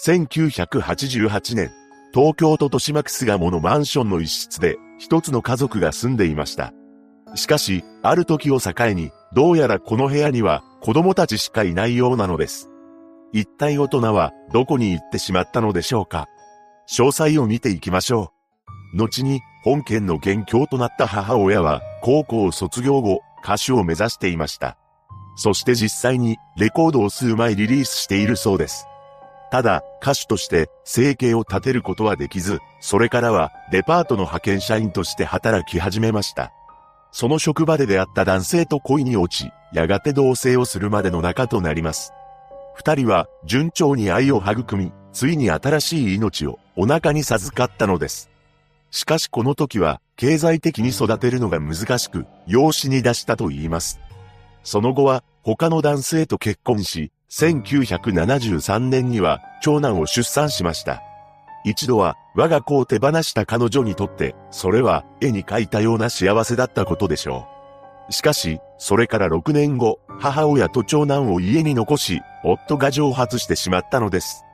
1988年、東京都豊島区巣鴨のマンションの一室で一つの家族が住んでいました。しかし、ある時を境に、どうやらこの部屋には子供たちしかいないようなのです。一体大人はどこに行ってしまったのでしょうか詳細を見ていきましょう。後に本件の元凶となった母親は高校を卒業後歌手を目指していました。そして実際にレコードを数枚リリースしているそうです。ただ、歌手として生計を立てることはできず、それからはデパートの派遣社員として働き始めました。その職場で出会った男性と恋に落ち、やがて同棲をするまでの仲となります。二人は順調に愛を育み、ついに新しい命をお腹に授かったのです。しかしこの時は経済的に育てるのが難しく、養子に出したと言います。その後は他の男性と結婚し、1973年には長男を出産しました。一度は我が子を手放した彼女にとって、それは絵に描いたような幸せだったことでしょう。しかし、それから6年後、母親と長男を家に残し、夫が蒸発してしまったのです。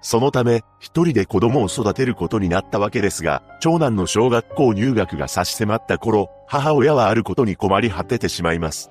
そのため、一人で子供を育てることになったわけですが、長男の小学校入学が差し迫った頃、母親はあることに困り果ててしまいます。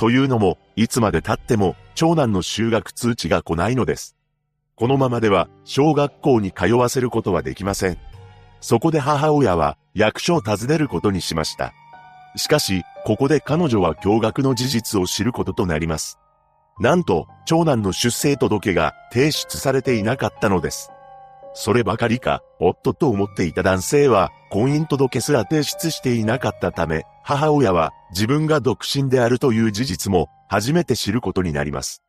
というのも、いつまで経っても、長男の修学通知が来ないのです。このままでは、小学校に通わせることはできません。そこで母親は、役所を訪ねることにしました。しかし、ここで彼女は驚愕の事実を知ることとなります。なんと、長男の出生届が提出されていなかったのです。そればかりか、夫と思っていた男性は、婚姻届すら提出していなかったため、母親は自分が独身であるという事実も初めて知ることになります。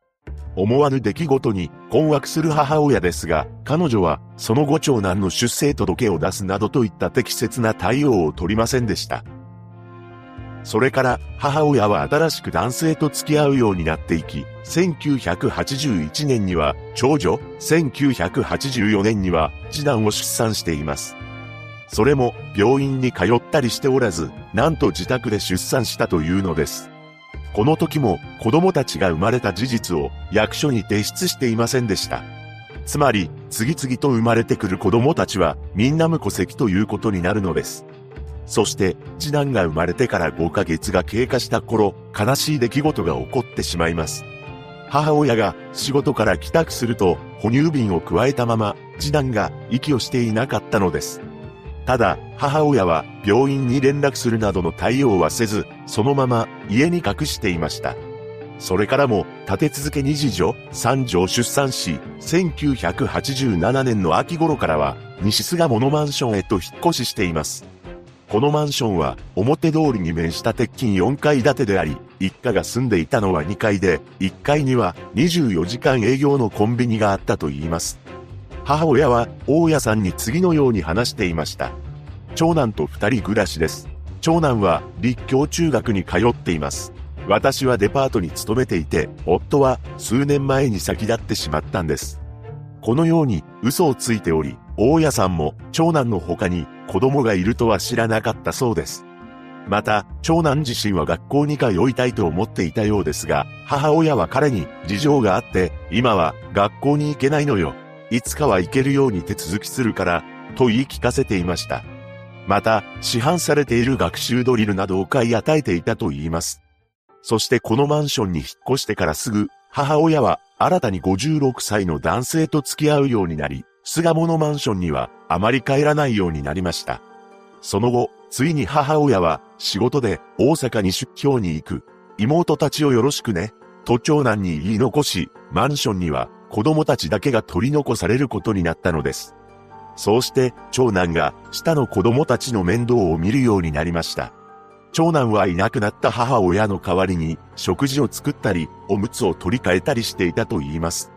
思わぬ出来事に困惑する母親ですが、彼女はその後長男の出生届を出すなどといった適切な対応を取りませんでした。それから母親は新しく男性と付き合うようになっていき、1981年には長女、1984年には次男を出産しています。それも病院に通ったりしておらず、なんと自宅で出産したというのです。この時も子供たちが生まれた事実を役所に提出していませんでした。つまり、次々と生まれてくる子供たちはみんな無戸籍ということになるのです。そして、次男が生まれてから5ヶ月が経過した頃、悲しい出来事が起こってしまいます。母親が仕事から帰宅すると、哺乳瓶を加えたまま、次男が息をしていなかったのです。ただ、母親は病院に連絡するなどの対応はせず、そのまま家に隠していました。それからも立て続けに次女、三女を出産し、1987年の秋頃からは西巣鴨のマンションへと引っ越ししています。このマンションは表通りに面した鉄筋4階建てであり、一家が住んでいたのは2階で、1階には24時間営業のコンビニがあったと言います。母親は大家さんに次のように話していました。長男と二人暮らしです。長男は立教中学に通っています。私はデパートに勤めていて、夫は数年前に先立ってしまったんです。このように嘘をついており、大家さんも長男の他に子供がいるとは知らなかったそうです。また、長男自身は学校に通いたいと思っていたようですが、母親は彼に事情があって、今は学校に行けないのよ。いつかは行けるように手続きするから、と言い聞かせていました。また、市販されている学習ドリルなどを買い与えていたと言います。そしてこのマンションに引っ越してからすぐ、母親は新たに56歳の男性と付き合うようになり、巣鴨のマンションにはあまり帰らないようになりました。その後、ついに母親は仕事で大阪に出張に行く。妹たちをよろしくね。と長男に言い残し、マンションには子供たちだけが取り残されることになったのです。そうして長男が下の子供たちの面倒を見るようになりました。長男はいなくなった母親の代わりに食事を作ったり、おむつを取り替えたりしていたと言います。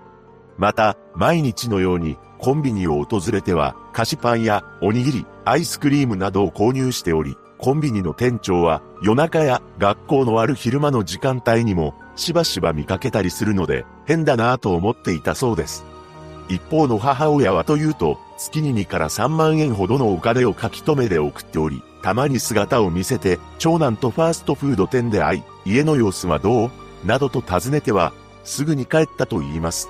また、毎日のようにコンビニを訪れては菓子パンやおにぎり、アイスクリームなどを購入しており、コンビニの店長は夜中や学校のある昼間の時間帯にもしばしば見かけたりするので変だなぁと思っていたそうです。一方の母親はというと、月に2から3万円ほどのお金を書き留めで送っており、たまに姿を見せて、長男とファーストフード店で会い、家の様子はどう？などと尋ねては、すぐに帰ったと言います。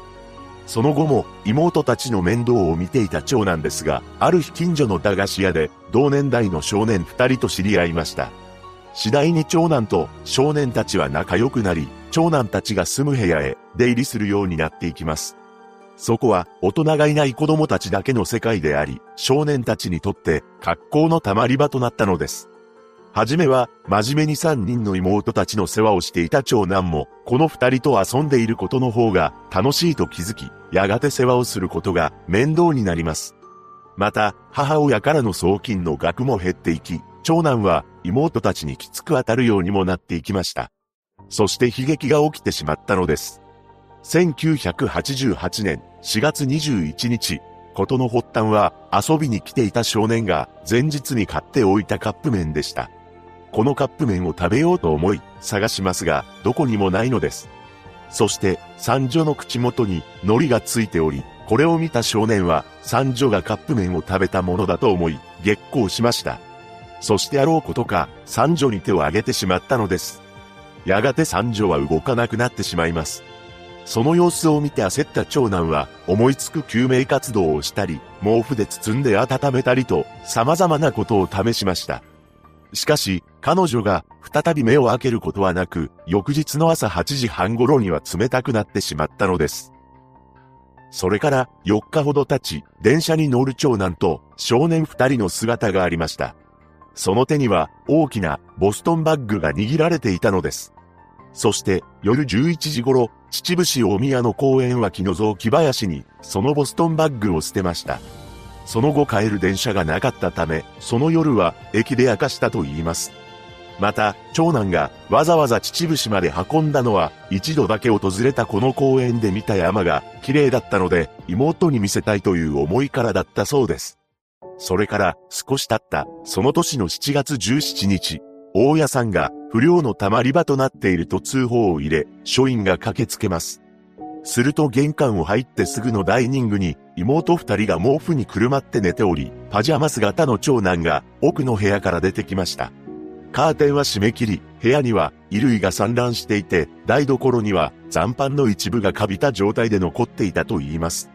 その後も妹たちの面倒を見ていた長男ですが、ある日近所の駄菓子屋で同年代の少年二人と知り合いました。次第に長男と少年たちは仲良くなり、長男たちが住む部屋へ出入りするようになっていきます。そこは大人がいない子供たちだけの世界であり、少年たちにとって格好の溜まり場となったのです。はじめは、真面目に三人の妹たちの世話をしていた長男も、この二人と遊んでいることの方が楽しいと気づき、やがて世話をすることが面倒になります。また、母親からの送金の額も減っていき、長男は妹たちにきつく当たるようにもなっていきました。そして悲劇が起きてしまったのです。1988年4月21日、ことの発端は遊びに来ていた少年が前日に買っておいたカップ麺でした。このカップ麺を食べようと思い、探しますが、どこにもないのです。そして、三女の口元に海苔がついており、これを見た少年は、三女がカップ麺を食べたものだと思い、激高しました。そしてあろうことか、三女に手を挙げてしまったのです。やがて三女は動かなくなってしまいます。その様子を見て焦った長男は、思いつく救命活動をしたり、毛布で包んで温めたりと、様々なことを試しました。しかし、彼女が再び目を開けることはなく、翌日の朝8時半頃には冷たくなってしまったのです。それから4日ほど経ち、電車に乗る長男と少年2人の姿がありました。その手には大きなボストンバッグが握られていたのです。そして夜11時頃、秩父市大宮の公園脇の雑木林にそのボストンバッグを捨てました。その後帰る電車がなかったため、その夜は駅で明かしたと言います。また、長男がわざわざ秩父市まで運んだのは、一度だけ訪れたこの公園で見た山が綺麗だったので、妹に見せたいという思いからだったそうです。それから少し経った、その年の7月17日、大家さんが不良の溜まり場となっていると通報を入れ、署員が駆けつけます。すると玄関を入ってすぐのダイニングに妹二人が毛布にくるまって寝ており、パジャマ姿の長男が奥の部屋から出てきました。カーテンは閉め切り、部屋には衣類が散乱していて、台所には残飯の一部がカビた状態で残っていたと言います。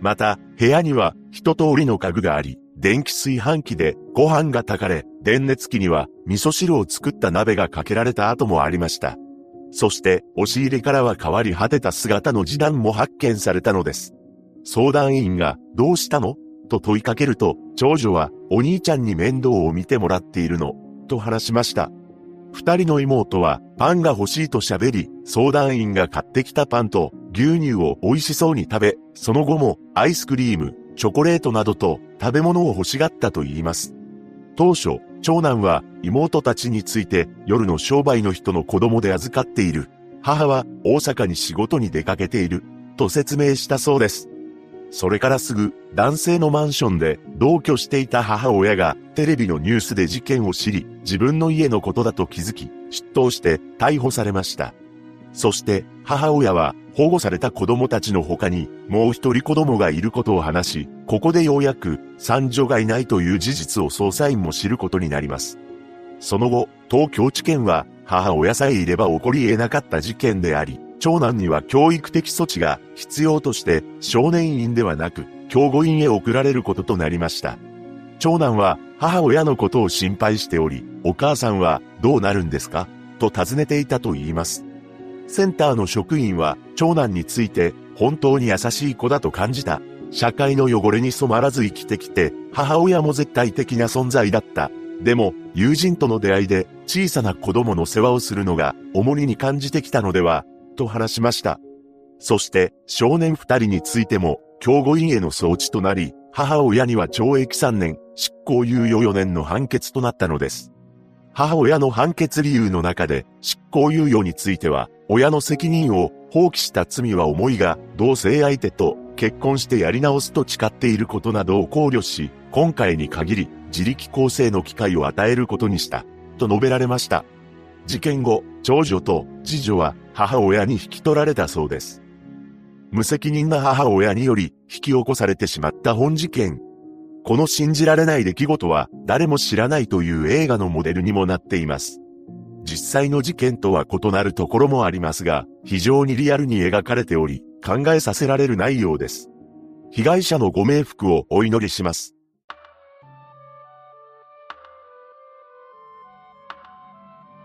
また、部屋には一通りの家具があり、電気炊飯器でご飯が炊かれ、電熱器には味噌汁を作った鍋がかけられた跡もありました。そして、押し入れからは変わり果てた姿の次男も発見されたのです。相談員が、どうしたの？と問いかけると、長女は、お兄ちゃんに面倒を見てもらっているの、と話しました。二人の妹は、パンが欲しいと喋り、相談員が買ってきたパンと牛乳を美味しそうに食べ、その後も、アイスクリーム、チョコレートなどと食べ物を欲しがったと言います。当初、長男は妹たちについて夜の商売の人の子供で預かっている。母は大阪に仕事に出かけている。と説明したそうです。それからすぐ男性のマンションで同居していた母親がテレビのニュースで事件を知り自分の家のことだと気づき出頭して逮捕されました。そして母親は保護された子供たちの他にもう一人子供がいることを話し、ここでようやく三女がいないという事実を捜査員も知ることになります。その後、東京地検は母親さえいれば起こり得なかった事件であり、長男には教育的措置が必要として少年院ではなく、教護院へ送られることとなりました。長男は母親のことを心配しており、お母さんはどうなるんですか？と尋ねていたと言います。センターの職員は長男について本当に優しい子だと感じた。社会の汚れに染まらず生きてきて、母親も絶対的な存在だった。でも、友人との出会いで小さな子供の世話をするのが重荷に感じてきたのでは、と話しました。そして少年二人についても、教護院への送致となり、母親には懲役3年、執行猶予4年の判決となったのです。母親の判決理由の中で、執行猶予については、親の責任を放棄した罪は重いが、同性相手と結婚してやり直すと誓っていることなどを考慮し、今回に限り自力更生の機会を与えることにした、と述べられました。事件後、長女と次女は母親に引き取られたそうです。無責任な母親により引き起こされてしまった本事件。この信じられない出来事は誰も知らないという映画のモデルにもなっています。実際の事件とは異なるところもありますが、非常にリアルに描かれており、考えさせられる内容です。被害者のご冥福をお祈りします。